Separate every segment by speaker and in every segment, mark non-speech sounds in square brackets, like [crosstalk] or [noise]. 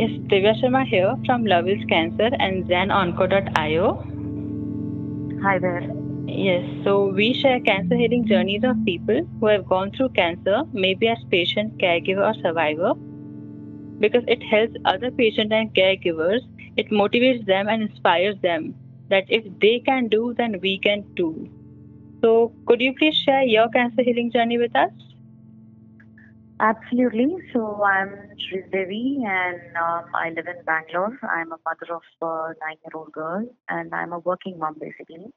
Speaker 1: Yes, Divya Sharma here from Love Heals Cancer and ZenOnco.io.
Speaker 2: Hi there.
Speaker 1: Yes, so we share cancer healing journeys of people who have gone through cancer, maybe as patient, caregiver, or survivor, because it helps other patients and caregivers. It motivates them and inspires them that if they can do, then we can too. So, could you please share your cancer healing journey with us?
Speaker 2: Absolutely. So I'm Sri Devi and um, I live in Bangalore. I'm a mother of a nine-year-old girl and I'm a working mom basically.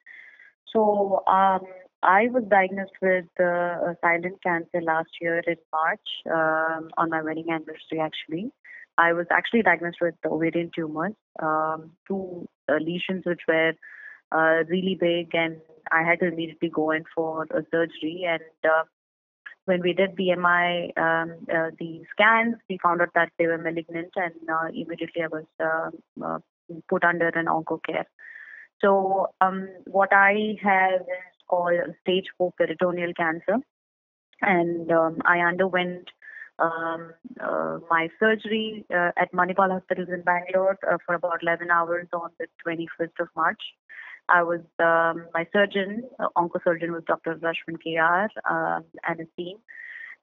Speaker 2: So um, I was diagnosed with uh, silent cancer last year in March um, on my wedding anniversary actually. I was actually diagnosed with ovarian tumors, um, two uh, lesions which were uh, really big and I had to immediately go in for a surgery and uh, when we did BMI, um, uh, the scans, we found out that they were malignant, and uh, immediately I was uh, uh put under an onco care. So um, what I have is called stage four peritoneal cancer, and um, I underwent um, uh, my surgery uh, at Manipal Hospitals in Bangalore for about 11 hours on the 21st of March. I was um, my surgeon, uh, oncosurgeon was Dr. Ashwin KR um, and his team.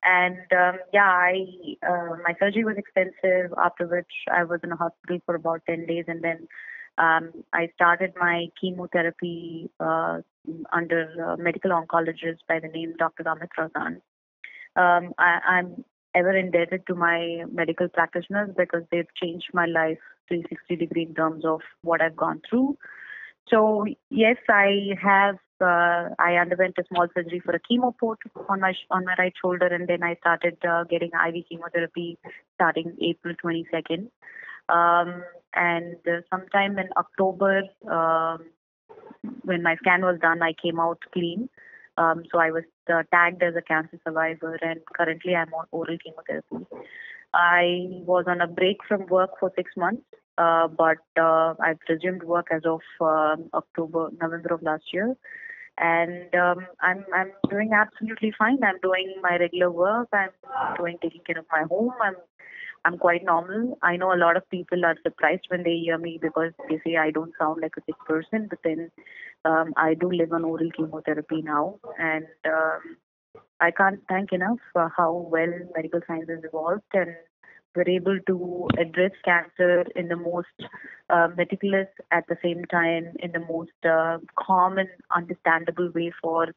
Speaker 2: And um, yeah, I uh, my surgery was expensive. After which I was in a hospital for about 10 days, and then um, I started my chemotherapy uh, under a medical oncologist by the name Dr. Amit Rauthan. Um, I, I'm ever indebted to my medical practitioners because they've changed my life 360 degree in terms of what I've gone through. So yes, I have. Uh, I underwent a small surgery for a chemo port on my on my right shoulder, and then I started uh, getting IV chemotherapy starting April 22nd. Um, and uh, sometime in October, um, when my scan was done, I came out clean. Um, so I was uh, tagged as a cancer survivor, and currently I'm on oral chemotherapy. I was on a break from work for six months, but uh, I've resumed work as of uh, October, November of last year, and um, I'm I'm doing absolutely fine. I'm doing my regular work. I'm doing taking care of my home. I'm I'm quite normal. I know a lot of people are surprised when they hear me because they say I don't sound like a sick person, but then um, I do live on oral chemotherapy now, and um, I can't thank enough for how well medical science has evolved and we're able to address cancer in the most uh, meticulous, at the same time, in the most uh, common, understandable way for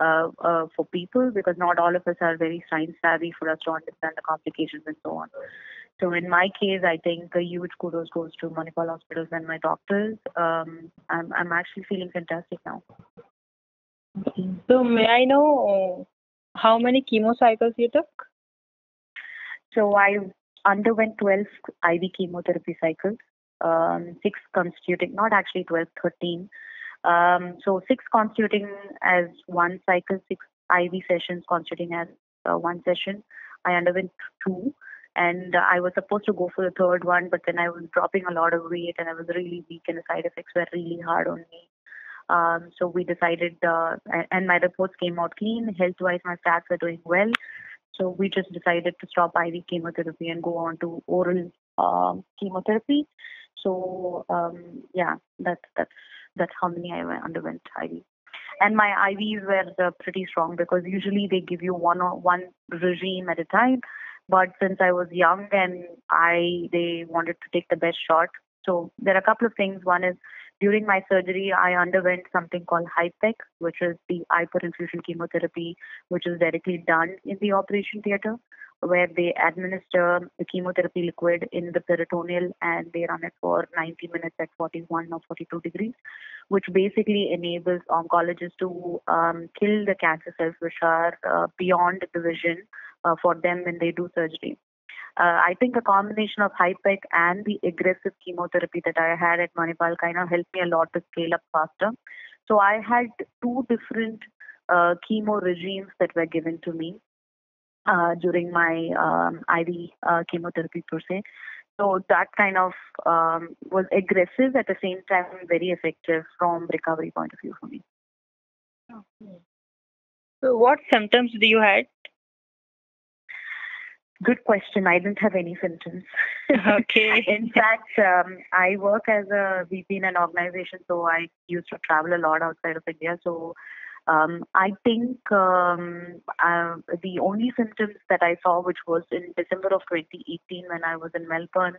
Speaker 2: uh, uh, for people, because not all of us are very science savvy for us to understand the complications and so on. So in my case, I think a huge kudos goes to Manipal Hospitals and my doctors. Um, I'm I'm actually feeling fantastic now.
Speaker 1: So may I know how many chemo cycles you took?
Speaker 2: So I underwent 12 IV chemotherapy cycles, um, six constituting, not actually 12, 13. Um, so six constituting as one cycle, six IV sessions constituting as uh, one session. I underwent two, and uh, I was supposed to go for the third one, but then I was dropping a lot of weight, and I was really weak, and the side effects were really hard on me. Um, so we decided, uh, and my reports came out clean. Health-wise, my stats were doing well. So we just decided to stop IV chemotherapy and go on to oral uh, chemotherapy. So um, yeah, that's that's that's how many I underwent IV. And my IVs were uh, pretty strong because usually they give you one or one regime at a time. But since I was young and I they wanted to take the best shot, so there are a couple of things. One is during my surgery, I underwent something called HIPEC, which is the hyperinfusion chemotherapy, which is directly done in the operation theater, where they administer the chemotherapy liquid in the peritoneal and they run it for 90 minutes at 41 or 42 degrees, which basically enables oncologists to um, kill the cancer cells which are uh, beyond the vision uh, for them when they do surgery. Uh, I think a combination of HIPEC and the aggressive chemotherapy that I had at Manipal kind of helped me a lot to scale up faster. So I had two different uh, chemo regimes that were given to me uh, during my um, IV uh, chemotherapy per se. So that kind of um, was aggressive at the same time very effective from recovery point of view for me.
Speaker 1: So what symptoms do you had?
Speaker 2: Good question. I didn't have any symptoms.
Speaker 1: Okay. [laughs]
Speaker 2: in fact, um, I work as a VP in an organization, so I used to travel a lot outside of India. So um, I think um, uh, the only symptoms that I saw, which was in December of 2018 when I was in Melbourne,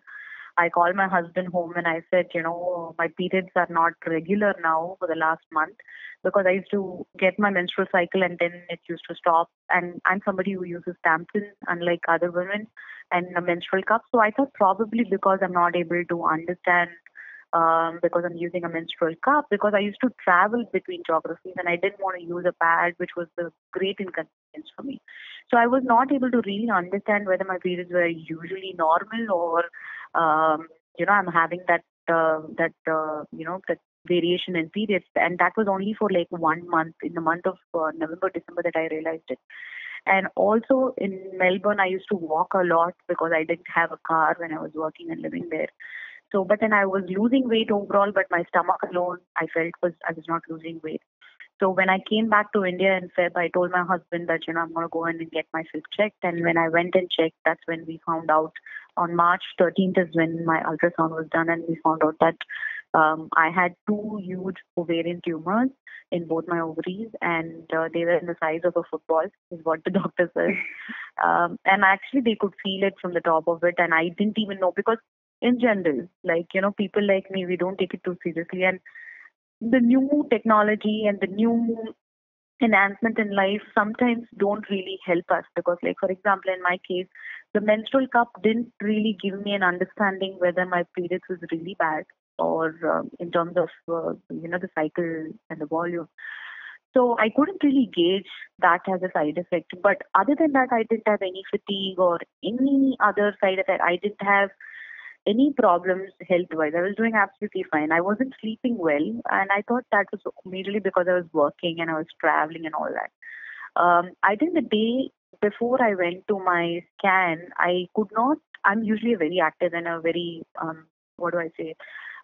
Speaker 2: I called my husband home and I said, you know, my periods are not regular now for the last month because I used to get my menstrual cycle and then it used to stop. And I'm somebody who uses tampons, unlike other women, and a menstrual cup. So I thought probably because I'm not able to understand um, because I'm using a menstrual cup because I used to travel between geographies and I didn't want to use a pad, which was a great inconvenience for me. So I was not able to really understand whether my periods were usually normal or, um, you know, I'm having that uh, that uh, you know that variation in periods, and that was only for like one month in the month of uh, November, December that I realized it. And also in Melbourne, I used to walk a lot because I didn't have a car when I was working and living there. So, but then I was losing weight overall, but my stomach alone, I felt was I was not losing weight. So when I came back to India in Feb, I told my husband that you know I'm going to go in and get myself checked. And when I went and checked, that's when we found out. On March 13th is when my ultrasound was done, and we found out that um, I had two huge ovarian tumors in both my ovaries, and uh, they were in the size of a football, is what the [laughs] doctor says. Um, and actually, they could feel it from the top of it, and I didn't even know because in general. Like, you know, people like me, we don't take it too seriously. And the new technology and the new enhancement in life sometimes don't really help us because, like, for example, in my case, the menstrual cup didn't really give me an understanding whether my periods was really bad or um, in terms of, uh, you know, the cycle and the volume. So I couldn't really gauge that as a side effect. But other than that, I didn't have any fatigue or any other side effect. I didn't have any problems health wise. I was doing absolutely fine. I wasn't sleeping well, and I thought that was majorly because I was working and I was traveling and all that. Um, I think the day before I went to my scan, I could not. I'm usually very active and a very um, what do I say?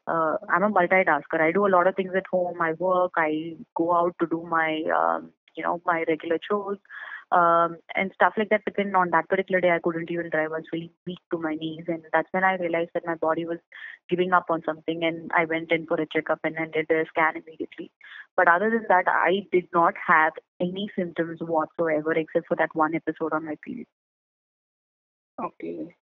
Speaker 2: Uh, I'm a multitasker. I do a lot of things at home. I work. I go out to do my um, you know my regular chores um, and stuff like that. But then on that particular day, I couldn't even drive. I was really weak to my knees, and that's when I realized that my body was giving up on something. And I went in for a checkup and then did a scan immediately. But other than that, I did not have any symptoms whatsoever except for that one episode on my period.
Speaker 1: Okay.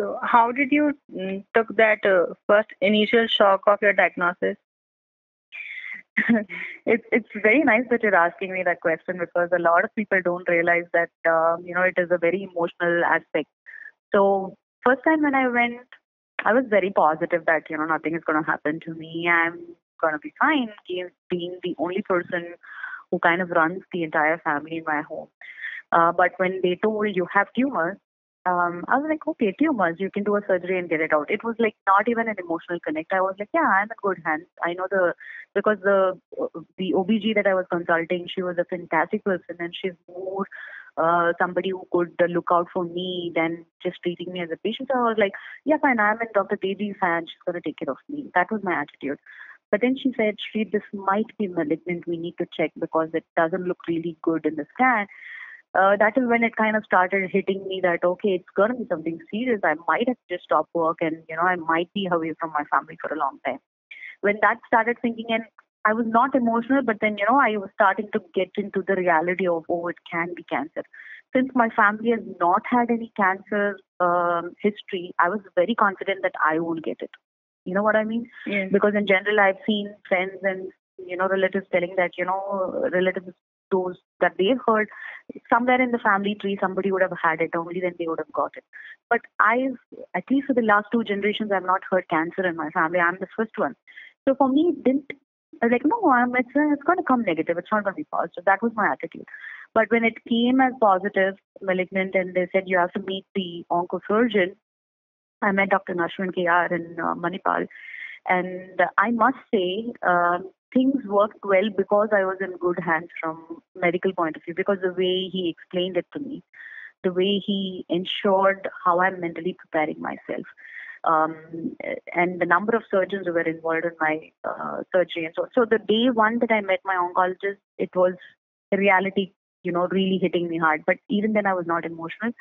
Speaker 1: So, how did you mm, took that uh, first initial shock of your diagnosis?
Speaker 2: It's it's very nice that you're asking me that question because a lot of people don't realize that um, you know it is a very emotional aspect. So first time when I went, I was very positive that you know nothing is going to happen to me. I'm going to be fine. Being the only person who kind of runs the entire family in my home. Uh, but when they told you have tumors, um, I was like, okay, tumors, you can do a surgery and get it out. It was like not even an emotional connect. I was like, yeah, I'm in good hands. I know the because the the OBG that I was consulting, she was a fantastic person, and she's more uh, somebody who could uh, look out for me than just treating me as a patient. So I was like, yeah, fine, I'm in Dr. Teji's hand. She's gonna take care of me. That was my attitude. But then she said, Shri, this might be malignant. We need to check because it doesn't look really good in the scan uh, that is when it kind of started hitting me that okay, it's gonna be something serious. I might have to stop work, and you know, I might be away from my family for a long time. When that started sinking in, I was not emotional, but then you know, I was starting to get into the reality of oh, it can be cancer. Since my family has not had any cancer um, history, I was very confident that I won't get it. You know what I mean?
Speaker 1: Yes.
Speaker 2: Because in general, I've seen friends and you know relatives telling that you know relatives those that they've heard somewhere in the family tree somebody would have had it only then they would have got it but i've at least for the last two generations i've not heard cancer in my family i'm the first one so for me it didn't I was like, no, I'm, it's, it's going to come negative. It's not going to be positive. That was my attitude. But when it came as positive, malignant, and they said you have to meet the oncosurgeon, I met Dr. Ashwin KR in uh, Manipal. And I must say, um, things worked well because I was in good hands from medical point of view because the way he explained it to me, the way he ensured how I'm mentally preparing myself. Um, and the number of surgeons who were involved in my uh, surgery and so so the day one that I met my oncologist, it was reality, you know, really hitting me hard. But even then, I was not emotional.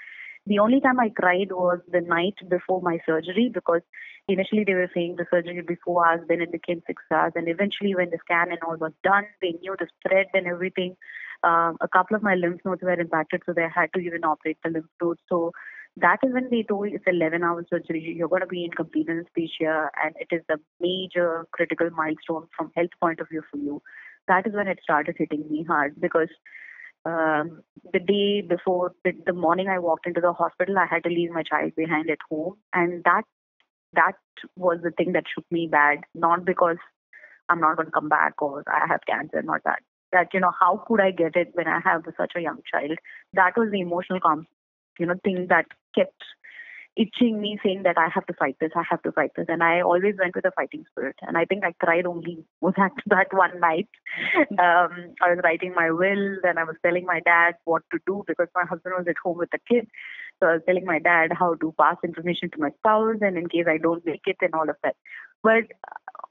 Speaker 2: The only time I cried was the night before my surgery because initially they were saying the surgery would be four hours, then it became six hours, and eventually when the scan and all was done, they knew the spread and everything. Um, a couple of my lymph nodes were impacted, so they had to even operate the lymph nodes. So that is when they told it's 11 hour surgery. You're going to be in complete anesthesia, and it is a major critical milestone from health point of view for you. That is when it started hitting me hard because um, the day before, the, the morning I walked into the hospital, I had to leave my child behind at home, and that that was the thing that shook me bad. Not because I'm not going to come back or I have cancer, not that. That you know, how could I get it when I have such a young child? That was the emotional, com- you know, thing that kept itching me saying that I have to fight this, I have to fight this. And I always went with a fighting spirit. And I think I cried only [laughs] was that that one night. Um, I was writing my will, then I was telling my dad what to do because my husband was at home with the kids. So I was telling my dad how to pass information to my spouse and in case I don't make it and all of that. But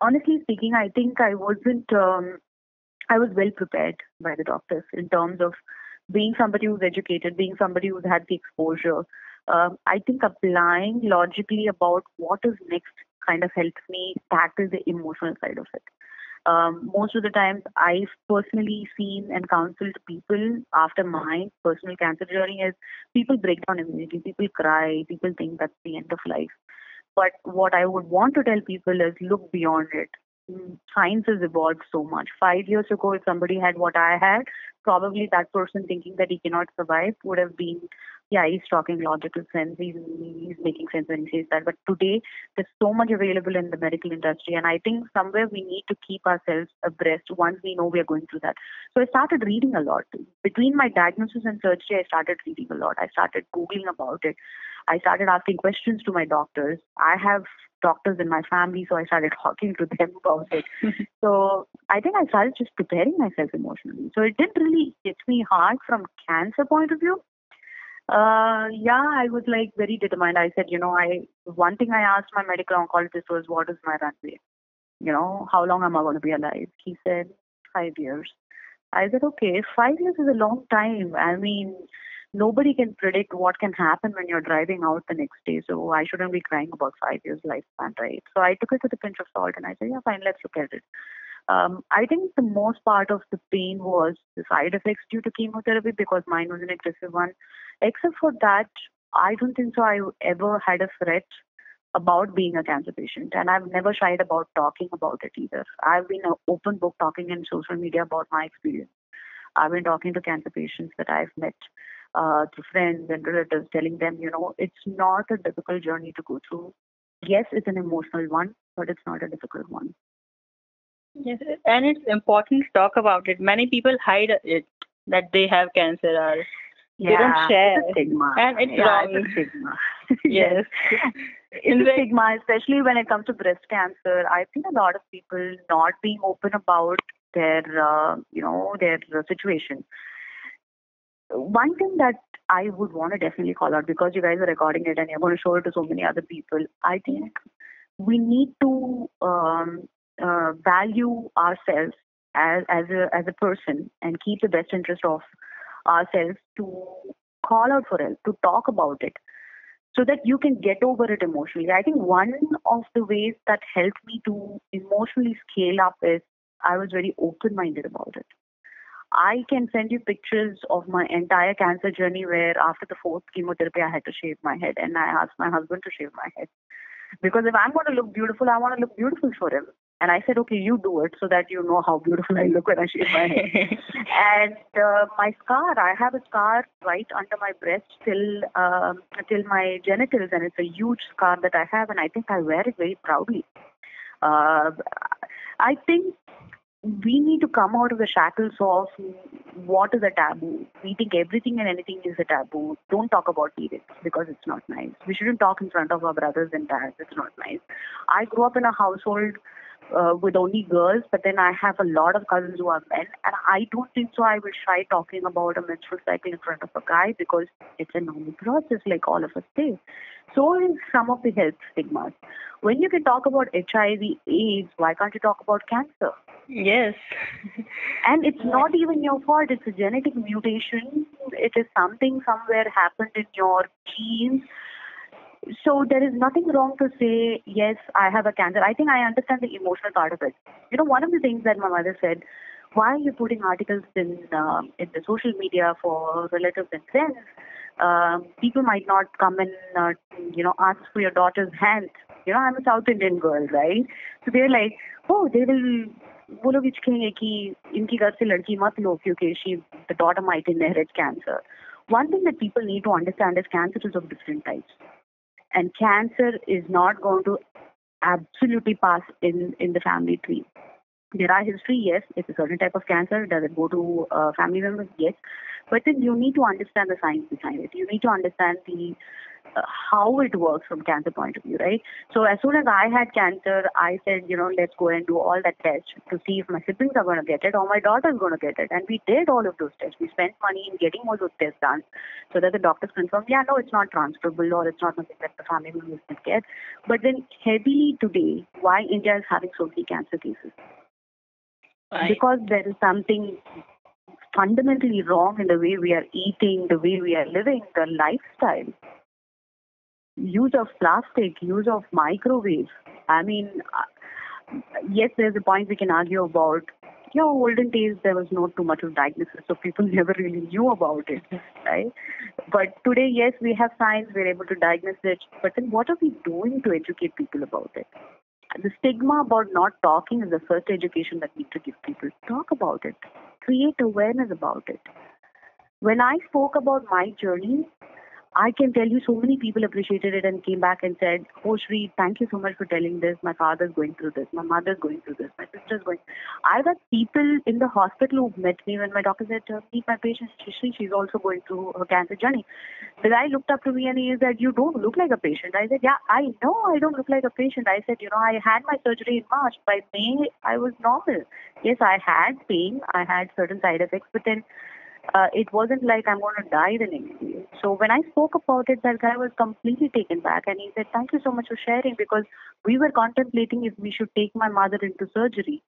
Speaker 2: honestly speaking, I think I wasn't um, I was well prepared by the doctors in terms of being somebody who's educated, being somebody who's had the exposure, um, I think applying logically about what is next kind of helps me tackle the emotional side of it. Um, most of the times, I've personally seen and counseled people after my personal cancer journey is people break down immediately, people cry, people think that's the end of life. But what I would want to tell people is look beyond it. Science has evolved so much. Five years ago, if somebody had what I had, probably that person thinking that he cannot survive would have been yeah, he's talking logical sense. He's, he's making sense when he says that. But today, there's so much available in the medical industry, and I think somewhere we need to keep ourselves abreast once we know we are going through that. So I started reading a lot. Between my diagnosis and surgery, I started reading a lot. I started googling about it. I started asking questions to my doctors. I have doctors in my family, so I started [laughs] talking to them about it. [laughs] so I think I started just preparing myself emotionally. So it didn't really hit me hard from cancer point of view uh, yeah, I was like very determined. I said, you know, I one thing I asked my medical oncologist was, what is my runway? You know, how long am I going to be alive? He said, five years. I said, okay, five years is a long time. I mean, nobody can predict what can happen when you're driving out the next day. So I shouldn't be crying about five years lifespan, right? So I took it with a pinch of salt and I said, yeah, fine, let's look at it. Um, I think the most part of the pain was the side effects due to chemotherapy because mine was an aggressive one. Except for that, I don't think so. I ever had a threat about being a cancer patient, and I've never shied about talking about it either. I've been an open book talking in social media about my experience. I've been talking to cancer patients that I've met uh, to friends and relatives, telling them, you know, it's not a difficult journey to go through. Yes, it's an emotional one, but it's not a difficult one.
Speaker 1: Yes, and it's important to talk about it. Many people hide it that they have cancer or
Speaker 2: yeah,
Speaker 1: they don't share.
Speaker 2: It's stigma.
Speaker 1: And it's
Speaker 2: yeah,
Speaker 1: wrong.
Speaker 2: It's stigma.
Speaker 1: Yes.
Speaker 2: it's a [laughs] [laughs] stigma, especially when it comes to breast cancer. I've seen a lot of people not being open about their, uh, you know, their uh, situation. One thing that I would want to definitely call out because you guys are recording it and you're going to show it to so many other people. I think we need to um, uh, value ourselves as as a as a person and keep the best interest of ourselves to call out for help, to talk about it, so that you can get over it emotionally. I think one of the ways that helped me to emotionally scale up is I was very open minded about it. I can send you pictures of my entire cancer journey where after the fourth chemotherapy I had to shave my head and I asked my husband to shave my head. Because if I'm going to look beautiful, I want to look beautiful for him. And I said, okay, you do it so that you know how beautiful I look when I shave my head. [laughs] and uh, my scar, I have a scar right under my breast till um, till my genitals, and it's a huge scar that I have, and I think I wear it very proudly. Uh, I think we need to come out of the shackles of what is a taboo. We think everything and anything is a taboo. Don't talk about periods because it's not nice. We shouldn't talk in front of our brothers and dads. It's not nice. I grew up in a household uh, with only girls, but then I have a lot of cousins who are men, and I don't think so. I will shy talking about a menstrual cycle in front of a guy because it's a normal process, like all of us say. So is some of the health stigmas. When you can talk about HIV, AIDS, why can't you talk about cancer?
Speaker 1: Yes.
Speaker 2: and it's not even your fault. It's a genetic mutation. it is something somewhere happened in your genes so there is nothing wrong to say yes i have a cancer i think i understand the emotional part of it you know one of the things that my mother said why are you putting articles in uh, in the social media for relatives and friends um, people might not come and uh, you know ask for your daughter's hand you know i'm a south indian girl right so they're like oh they will वो लोग इचकेंगे कि इनकी घर से लड़की मत लो क्योंकि she the daughter might inherit cancer one thing that people need to understand is cancer is of different types and cancer is not going to absolutely pass in in the family tree. There are history yes it's a certain type of cancer does it go to uh, family members? Yes. But then you need to understand the science behind it. You need to understand the Uh, how it works from cancer point of view, right? So as soon as I had cancer, I said, you know, let's go and do all that tests to see if my siblings are going to get it or my daughter is going to get it. And we did all of those tests. We spent money in getting all those tests done so that the doctors confirmed, yeah, no, it's not transferable or it's not something that the family members can get. But then heavily today, why India is having so many cancer cases?
Speaker 1: Right.
Speaker 2: Because there is something fundamentally wrong in the way we are eating, the way we are living, the lifestyle use of plastic, use of microwave. I mean, uh, yes, there's a point we can argue about. You know, olden days there was not too much of diagnosis, so people [laughs] never really knew about it, right? But today, yes, we have science, we're able to diagnose it. But then, what are we doing to educate people about it? The stigma about not talking is the first education that we need to give people. Talk about it, create awareness about it. When I spoke about my journey, I can tell you so many people appreciated it and came back and said, Oh Shri, thank you so much for telling this. My father's going through this, my mother's going through this, my sister's going. I've had people in the hospital who met me when my doctor said, Meet my patient Shri, she's also going through her cancer journey. The guy looked up to me and he said, You don't look like a patient. I said, Yeah, I know I don't look like a patient. I said, You know, I had my surgery in March. By May, I was normal. Yes, I had pain, I had certain side effects, but then uh, it wasn't like I'm going to die the next day. So when I spoke about it, that guy was completely taken back and he said, Thank you so much for sharing because we were contemplating if we should take my mother into surgery.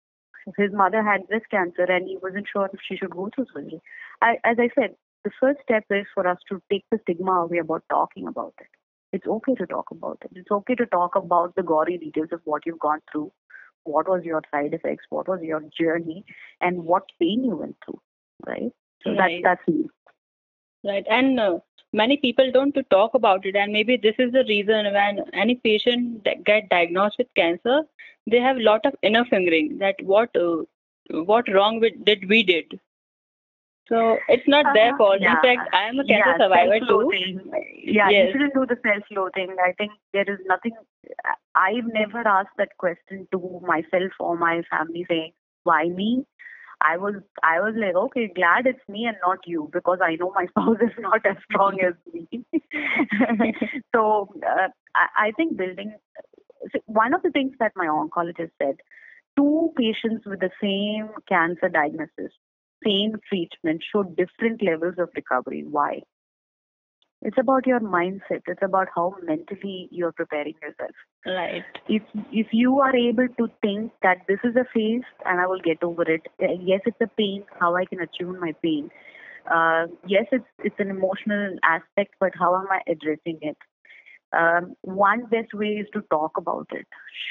Speaker 2: His mother had breast cancer and he wasn't sure if she should go through surgery. I, as I said, the first step is for us to take the stigma away about talking about it. It's okay to talk about it. It's okay to talk about the gory details of what you've gone through, what was your side effects, what was your journey, and what pain you went through, right? So
Speaker 1: Right.
Speaker 2: that, that's me.
Speaker 1: Right. And uh, many people don't to talk about it. And maybe this is the reason when any patient that get diagnosed with cancer, they have a lot of inner fingering that what uh, what wrong with, did we did. So it's not their
Speaker 2: Uh-huh.
Speaker 1: fault.
Speaker 2: Yeah.
Speaker 1: In fact, I am a cancer
Speaker 2: yeah,
Speaker 1: survivor too.
Speaker 2: Yeah, you shouldn't do the self-loathing. I think there is nothing. I've never asked that question to myself or my family, saying why me. I was I was like, okay, glad it's me and not you because I know my [laughs] spouse is not as strong as me. [laughs] so uh, I, I think building one of the things that my oncologist said, two patients with the same cancer diagnosis, same treatment showed different levels of recovery. Why? It's about your mindset. It's about how mentally you're preparing yourself
Speaker 1: Right.
Speaker 2: if if you are able to think that this is a phase and I will get over it. uh, Yes, it's a pain. How I can attune my pain. Uh, yes, it's it's an emotional aspect, but how am I addressing it? Um, one best way is to talk about it,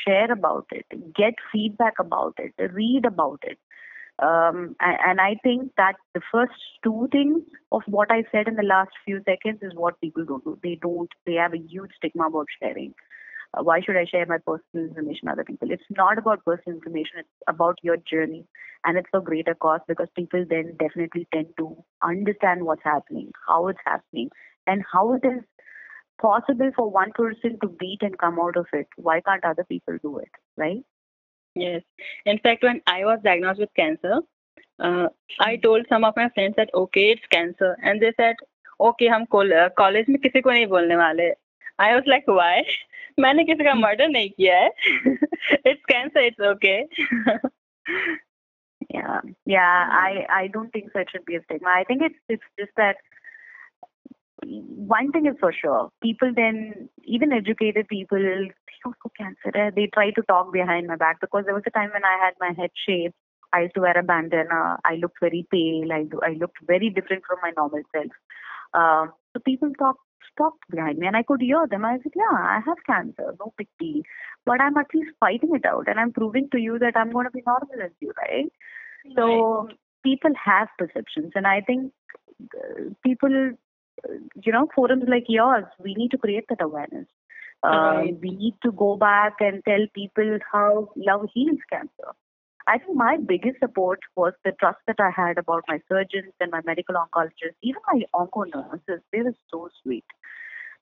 Speaker 2: share about it, get feedback about it, read about it. Um, and, I think that the first two things of what I said in the last few seconds is what people don't do. They don't. They have a huge stigma about sharing uh, why should I share my personal information with other people? It's not about personal information, it's about your journey. And it's for greater cause because people then definitely tend to understand what's happening, how it's happening, and how it is possible for one person to beat and come out of it. Why can't other people do it, right?
Speaker 1: Yes. In fact, when I was diagnosed with cancer, uh, I told some of my friends that okay, it's cancer, and they said okay, हम college में किसी को नहीं बोलने वाले. I was like, why? [laughs] मैंने किसी का मर्डर नहीं किया [laughs] है. it's cancer, it's okay. [laughs]
Speaker 2: Yeah, yeah. I I don't think so. It should be a stigma. I think it's it's just that one thing is for sure. People then, even educated people, they also cancer. eh, They try to talk behind my back because there was a time when I had my head shaved. I used to wear a bandana. I looked very pale. I, I looked very different from my normal self. Um, so people talk stopped behind me and I could hear them. I said, Yeah, I have cancer, no big deal. But I'm at least fighting it out and I'm proving to you that I'm going to be normal as you, right? right. So people have perceptions and I think uh, people, you know, forums like yours, we need to create that awareness. Uh, we need to go back and tell people how love heals cancer. I think my biggest support was the trust that I had about my surgeons and my medical oncologists, even my onco nurses. They were so sweet.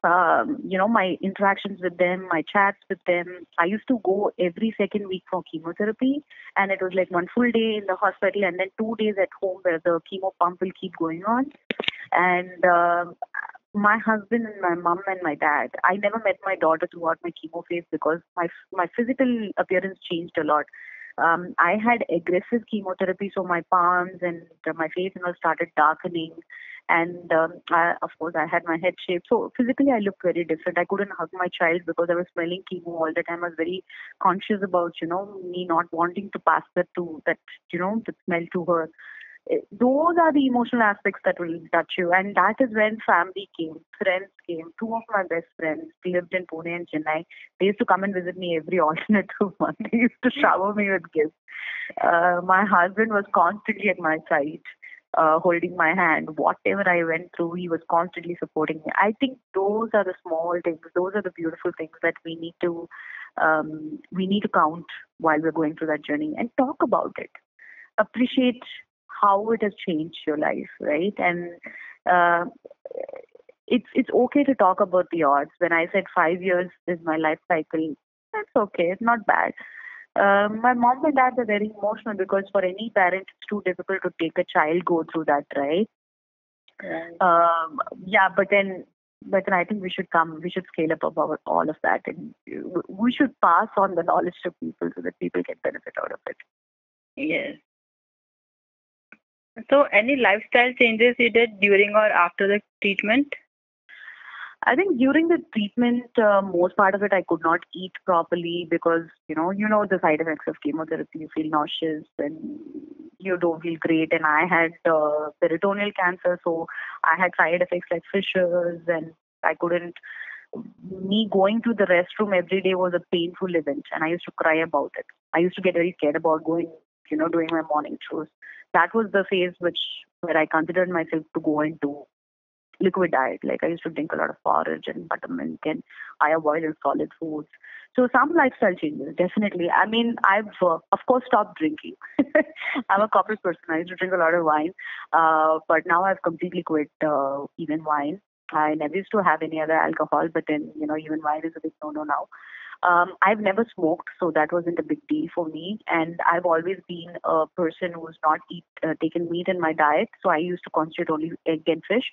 Speaker 2: Um, you know, my interactions with them, my chats with them. I used to go every second week for chemotherapy, and it was like one full day in the hospital and then two days at home where the chemo pump will keep going on. And uh, my husband and my mom and my dad. I never met my daughter throughout my chemo phase because my my physical appearance changed a lot um, I had aggressive chemotherapy, so my palms and uh, my face and all started darkening. And um, I, of course, I had my head shape. So physically, I looked very different. I couldn't hug my child because I was smelling chemo all the time. I was very conscious about, you know, me not wanting to pass that to that, you know, the smell to her those are the emotional aspects that will touch you. And that is when family came, friends came. Two of my best friends lived in Pune and Chennai. They used to come and visit me every [laughs] alternate month. They used to shower me with gifts. Uh, my husband was constantly at my side. Uh, holding my hand, whatever I went through, he was constantly supporting me. I think those are the small things, those are the beautiful things that we need to um, we need to count while we're going through that journey and talk about it. Appreciate how it has changed your life, right? And uh, it's it's okay to talk about the odds. When I said five years is my life cycle, that's okay. It's not bad. Uh, my mom and dad are very emotional because for any parent, it's too difficult to take a child go through that, right? Right. Um, yeah, but then, but then I think we should come, we should scale up about all of that, and we should pass on the knowledge to people so that people get benefit out of it.
Speaker 1: Yes. So, any lifestyle changes you did during or after the treatment?
Speaker 2: I think during the treatment, uh, most part of it I could not eat properly because you know you know the side effects of chemotherapy. You feel nauseous and you don't feel great. And I had uh, peritoneal cancer, so I had side effects like fissures, and I couldn't. Me going to the restroom every day was a painful event, and I used to cry about it. I used to get very scared about going, you know, doing my morning chores that was the phase which where I considered myself to go into liquid diet. Like I used to drink a lot of porridge and buttermilk, and I avoided solid foods. So some lifestyle changes, definitely. I mean, I've uh, of course stopped drinking. [laughs] I'm a corporate person. I used to drink a lot of wine, uh, but now I've completely quit uh, even wine. I never used to have any other alcohol, but then you know even wine is a big no-no now. Um, I've never smoked, so that wasn't a big deal for me. And I've always been a person who's not eat uh, taken meat in my diet, so I used to concentrate only egg and fish.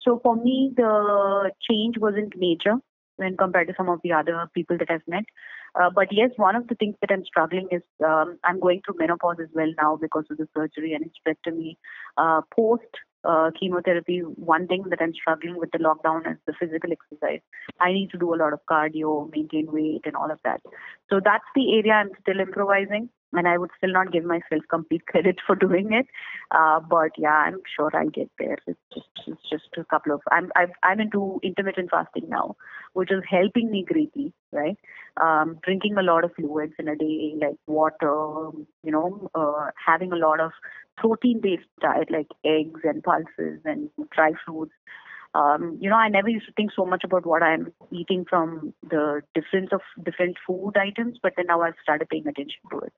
Speaker 2: So for me, the change wasn't major when compared to some of the other people that I've met. Uh, but yes, one of the things that I'm struggling is um, I'm going through menopause as well now because of the surgery and hysterectomy. Uh, post uh, chemotherapy, one thing that I'm struggling with the lockdown is the physical exercise. I need to do a lot of cardio, maintain weight, and all of that. So that's the area I'm still improvising, and I would still not give myself complete credit for doing it. Uh, but yeah, I'm sure I'll get there. It's just it's just a couple of I'm i am into intermittent fasting now, which is helping me greatly. Right, um, drinking a lot of fluids in a day, like water, you know, uh, having a lot of protein based diet like eggs and pulses and dry fruits. Um, you know, I never used to think so much about what I'm eating from the difference of different food items, but then now I've started paying attention to it.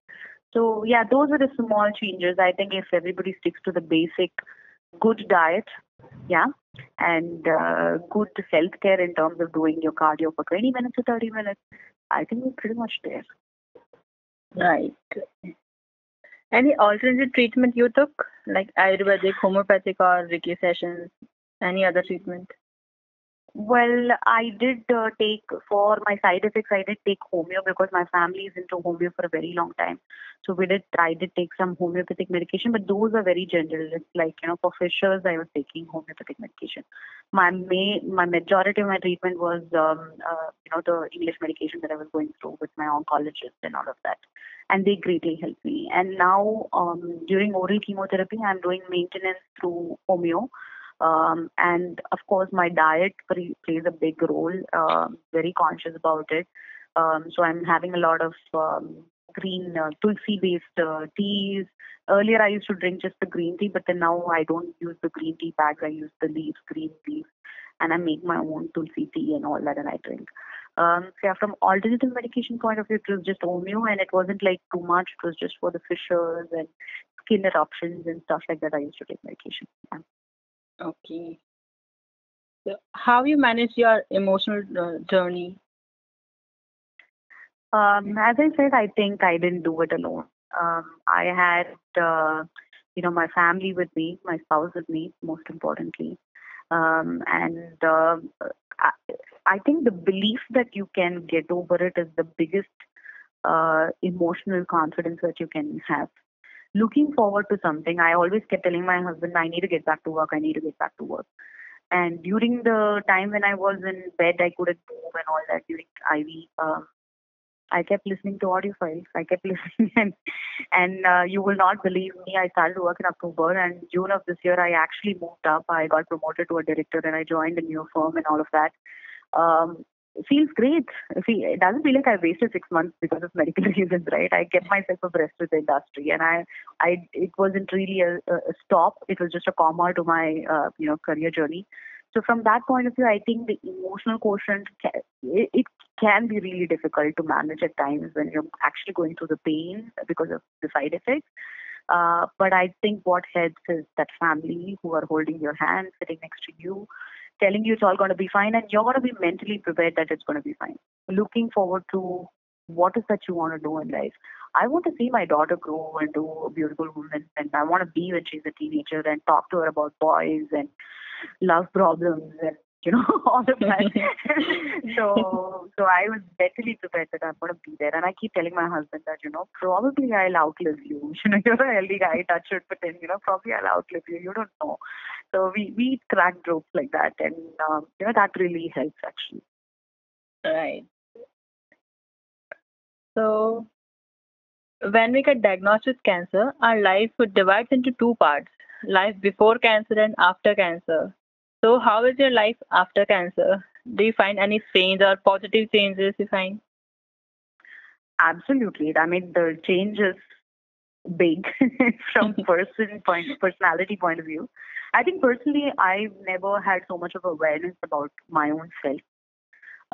Speaker 2: So, yeah, those are the small changes. I think if everybody sticks to the basic good diet, yeah, and uh, good healthcare in terms of doing your cardio for 20 minutes or 30 minutes, I think we're pretty much there.
Speaker 1: Right. Any alternative treatment you took, like Ayurvedic, homeopathic, or Reiki sessions? Any other treatment?
Speaker 2: Well, I did uh, take for my side effects. I did take homeo because my family is into homeo for a very long time. So we did. I did take some homeopathic medication, but those are very general. It's like you know, for fissures, I was taking homeopathic medication. My may my majority of my treatment was um, uh, you know the English medication that I was going through with my oncologist and all of that, and they greatly helped me. And now um, during oral chemotherapy, I'm doing maintenance through homeo um, and of course, my diet pre- plays a big role. Uh, very conscious about it. Um, so I'm having a lot of um, green uh, tulsi-based uh, teas. Earlier, I used to drink just the green tea, but then now I don't use the green tea bags. I use the leaves, green leaves, and I make my own tulsi tea and all that, and I drink. Um, yeah, from alternative medication point of view, it was just homeo, and it wasn't like too much. It was just for the fissures and skin eruptions and stuff like that. I used to take medication. Yeah.
Speaker 1: Okay. So how you manage your emotional uh, journey?
Speaker 2: Um, as I said, I think I didn't do it alone. Um, I had, uh, you know, my family with me, my spouse with me, most importantly. Um, and uh, I, I think the belief that you can get over it is the biggest uh, emotional confidence that you can have looking forward to something. I always kept telling my husband, I need to get back to work. I need to get back to work. And during the time when I was in bed, I couldn't move and all that during IV. Um, I kept listening to audio files. I kept [laughs] listening, and and uh, you will not believe me. I started to work in October, and June of this year, I actually moved up. I got promoted to a director, and I joined a new firm and all of that. Um, feels great. See, it doesn't feel like I wasted six months because of medical [laughs] reasons, right? I kept myself abreast with the industry, and I, I, it wasn't really a, a stop. It was just a comma to my, uh, you know, career journey. So from that point of view, I think the emotional quotient can, it, it can be really difficult to manage at times when you're actually going through the pain because of the side effects. Uh, but I think what helps is that family who are holding your hand, sitting next to you, telling you it's all going to be fine, and you're going to be mentally prepared that it's going to be fine. Looking forward to what is that you want to do in life. I want to see my daughter grow into a beautiful woman, and I want to be when she's a teenager and talk to her about boys and love problems and [laughs] you know, all of that. [laughs] so, so I was mentally prepared that I'm going to be there. And I keep telling my husband that, you know, probably I'll outlive you. [laughs] You know, you're a healthy guy, touch it, but then, you know, probably I'll outlive you. You don't know. So we, we crack jokes like that. And, um, you know, that really helps actually.
Speaker 1: Right. So, when we get diagnosed with cancer, our life divides into two parts life before cancer and after cancer. So, how is your life after cancer? Do you find any change or positive changes you find?
Speaker 2: Absolutely. I mean, the change is big [laughs] from [laughs] person point personality point of view. I think personally, I've never had so much of awareness about my own self.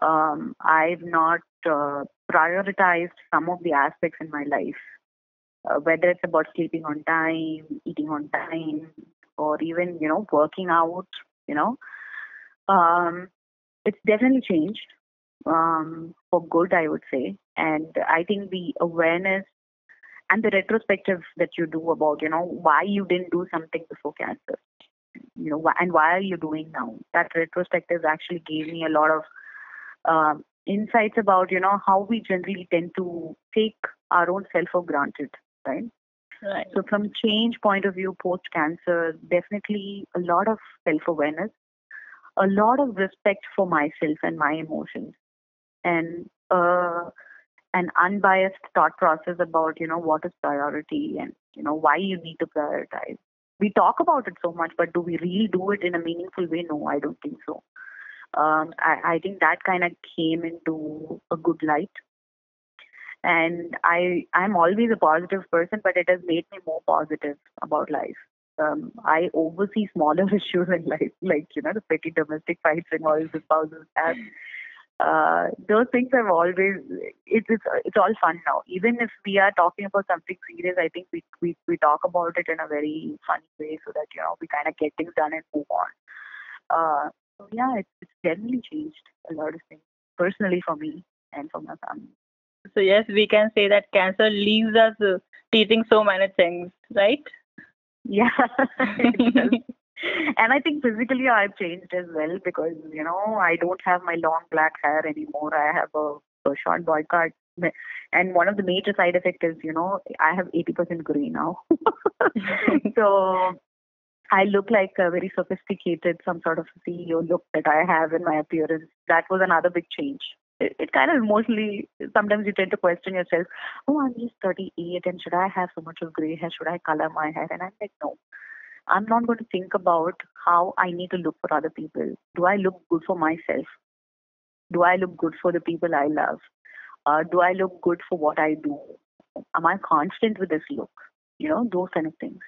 Speaker 2: Um, I've not uh, prioritized some of the aspects in my life, uh, whether it's about sleeping on time, eating on time, or even you know working out you know. Um, it's definitely changed um, for good, I would say. And I think the awareness and the retrospective that you do about, you know, why you didn't do something before cancer, you know, and why are you doing now? That retrospective actually gave me a lot of um, insights about, you know, how we generally tend to take our own self for granted, right?
Speaker 1: Right.
Speaker 2: So from change point of view, post cancer, definitely a lot of self awareness, a lot of respect for myself and my emotions, and uh, an unbiased thought process about you know what is priority and you know why you need to prioritize. We talk about it so much, but do we really do it in a meaningful way? No, I don't think so. Um, I, I think that kind of came into a good light and I I'm always a positive person, but it has made me more positive about life. Um, I oversee smaller [laughs] issues in life, like you know the petty domestic fights and all the spouses have. Uh, those things have always it's, it's it's all fun now. Even if we are talking about something serious, I think we we we talk about it in a very funny way so that you know we kind of get things done and move on. Uh, so yeah, it's it's definitely changed a lot of things personally for me and for my family.
Speaker 1: So yes, we can say that cancer leaves us uh, teaching so many things, right?
Speaker 2: Yeah. [laughs] [laughs] and I think physically I've changed as well because you know I don't have my long black hair anymore. I have a, a short boy cut, and one of the major side effects is you know I have 80% gray now. [laughs] so I look like a very sophisticated, some sort of CEO look that I have in my appearance. That was another big change. It, it kind of emotionally, sometimes you tend to question yourself, oh, I'm just 38 and should I have so much of gray hair? Should I color my hair? And I'm like, no. I'm not going to think about how I need to look for other people. Do I look good for myself? Do I look good for the people I love? Uh, do I look good for what I do? Am I confident with this look? You know, those kind of things.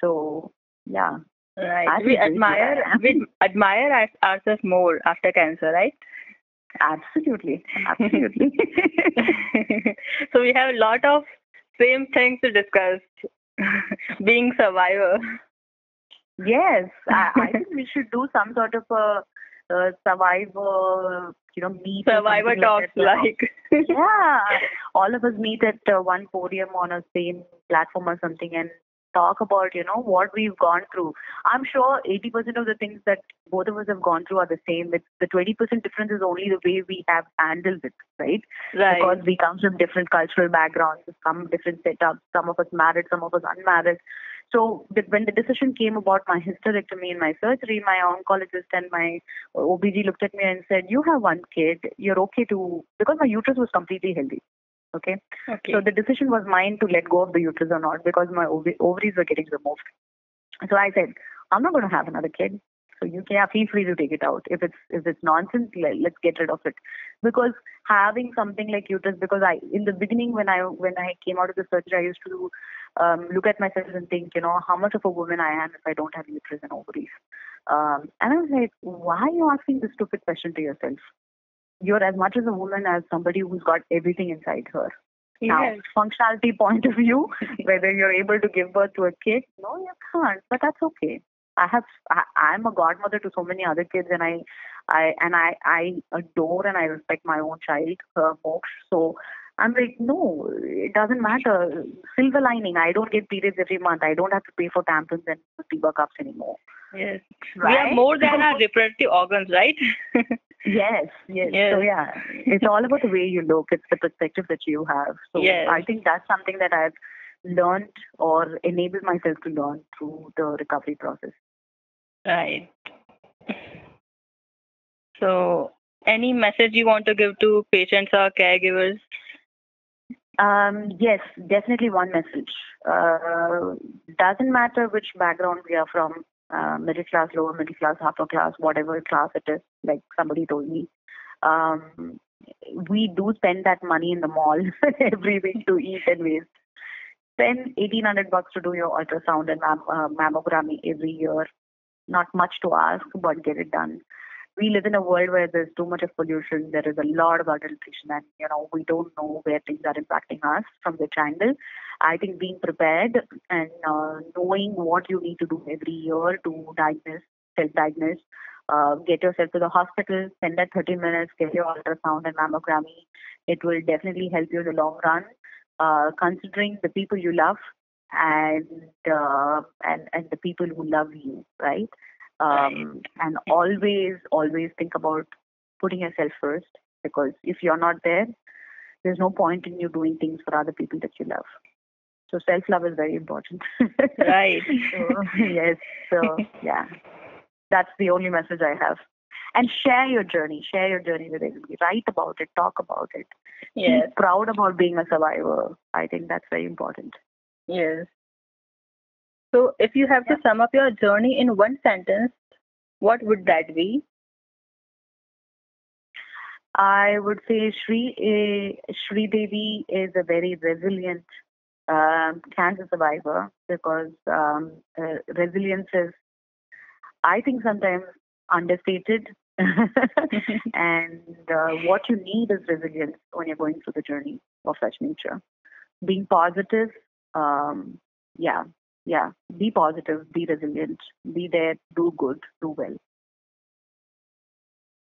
Speaker 2: So yeah.
Speaker 1: Right. we admire we admire ourselves more after cancer, right?
Speaker 2: Absolutely. Absolutely. [laughs]
Speaker 1: so we have a lot of same things to discuss. [laughs] Being survivor.
Speaker 2: Yes, I, I [laughs] think we should do some sort of a, a survivor, you know, meet.
Speaker 1: Survivor talks, like.
Speaker 2: yeah, all of us meet at uh, one podium on a same platform or something, and talk about, you know, what we've gone through. I'm sure 80% of the things that both of us have gone through are the same. It's the 20% difference is only the way we have handled it, right?
Speaker 1: Right.
Speaker 2: Because we come from different cultural backgrounds, some different setups, some of us married, some of us unmarried. So when the decision came about my hysterectomy and my surgery, my oncologist and my OBG looked at me and said, "You have one kid. You're okay to because my uterus was completely healthy. Okay?
Speaker 1: okay.
Speaker 2: So the decision was mine to let go of the uterus or not because my ov- ovaries were getting removed. So I said, I'm not going to have another kid. So you can feel free to take it out. If it's if it's nonsense, let, let's get rid of it. Because having something like uterus, because I in the beginning when I when I came out of the surgery, I used to um, look at myself and think, you know, how much of a woman I am if I don't have uterus and ovaries. Um, and I was like, why are you asking this stupid question to yourself? You're as much as a woman as somebody who's got everything inside her.
Speaker 1: Yes.
Speaker 2: Now, functionality [laughs] point of view, whether you're able to give birth to a kid, no, you can't. But that's okay. I have, I, I'm a godmother to so many other kids, and I, I, and I, I adore and I respect my own child, her folks. So I'm like, no, it doesn't matter. Silver lining. I don't get periods every month. I don't have to pay for tampons and Diva cups anymore.
Speaker 1: Yes. Right? We are more than our reproductive organs, right? [laughs]
Speaker 2: yes, yes, yes. So yeah, it's all about the way you look. It's the perspective that you have. So
Speaker 1: yes.
Speaker 2: I think that's something that I've learned or enabled myself to learn through the recovery process.
Speaker 1: Right. So, any message you want to give to patients or caregivers?
Speaker 2: Um, yes, definitely one message. Uh, doesn't matter which background we are from, uh, middle class, lower middle class, upper class, whatever class it is, like somebody told me. Um, we do spend that money in the mall [laughs] every week to eat and waste. Spend 1800 bucks to do your ultrasound and mam- uh, mammography every year. Not much to ask, but get it done we live in a world where there's too much of pollution. There is a lot of adulteration, and you know we don't know where things are impacting us from which angle. I think being prepared and uh, knowing what you need to do every year to diagnose, self-diagnose, uh, get yourself to the hospital, spend that 30 minutes, get your ultrasound and mammography. It will definitely help you in the long run. Uh, considering the people you love and uh, and and the people who love you, right? Um, and always always think about putting yourself first because if you're not there there's no point in you doing things for other people that you love. So self love is very important.
Speaker 1: Right. [laughs]
Speaker 2: So, yes so yeah. That's the only message i have. And share your journey share your journey with everybody. Write about it talk about it.
Speaker 1: Yes.
Speaker 2: be proud about being a survivor. I think that's very important.
Speaker 1: Yes so, if you have to sum up your journey in one sentence, what would that be?
Speaker 2: I would say Sri uh, Shridevi is a very resilient um, cancer survivor because um, uh, resilience is, I think, sometimes understated. [laughs] [laughs] and uh, what you need is resilience when you're going through the journey of such nature. Being positive, um, yeah, yeah, be positive, be resilient, be there, do good, do well.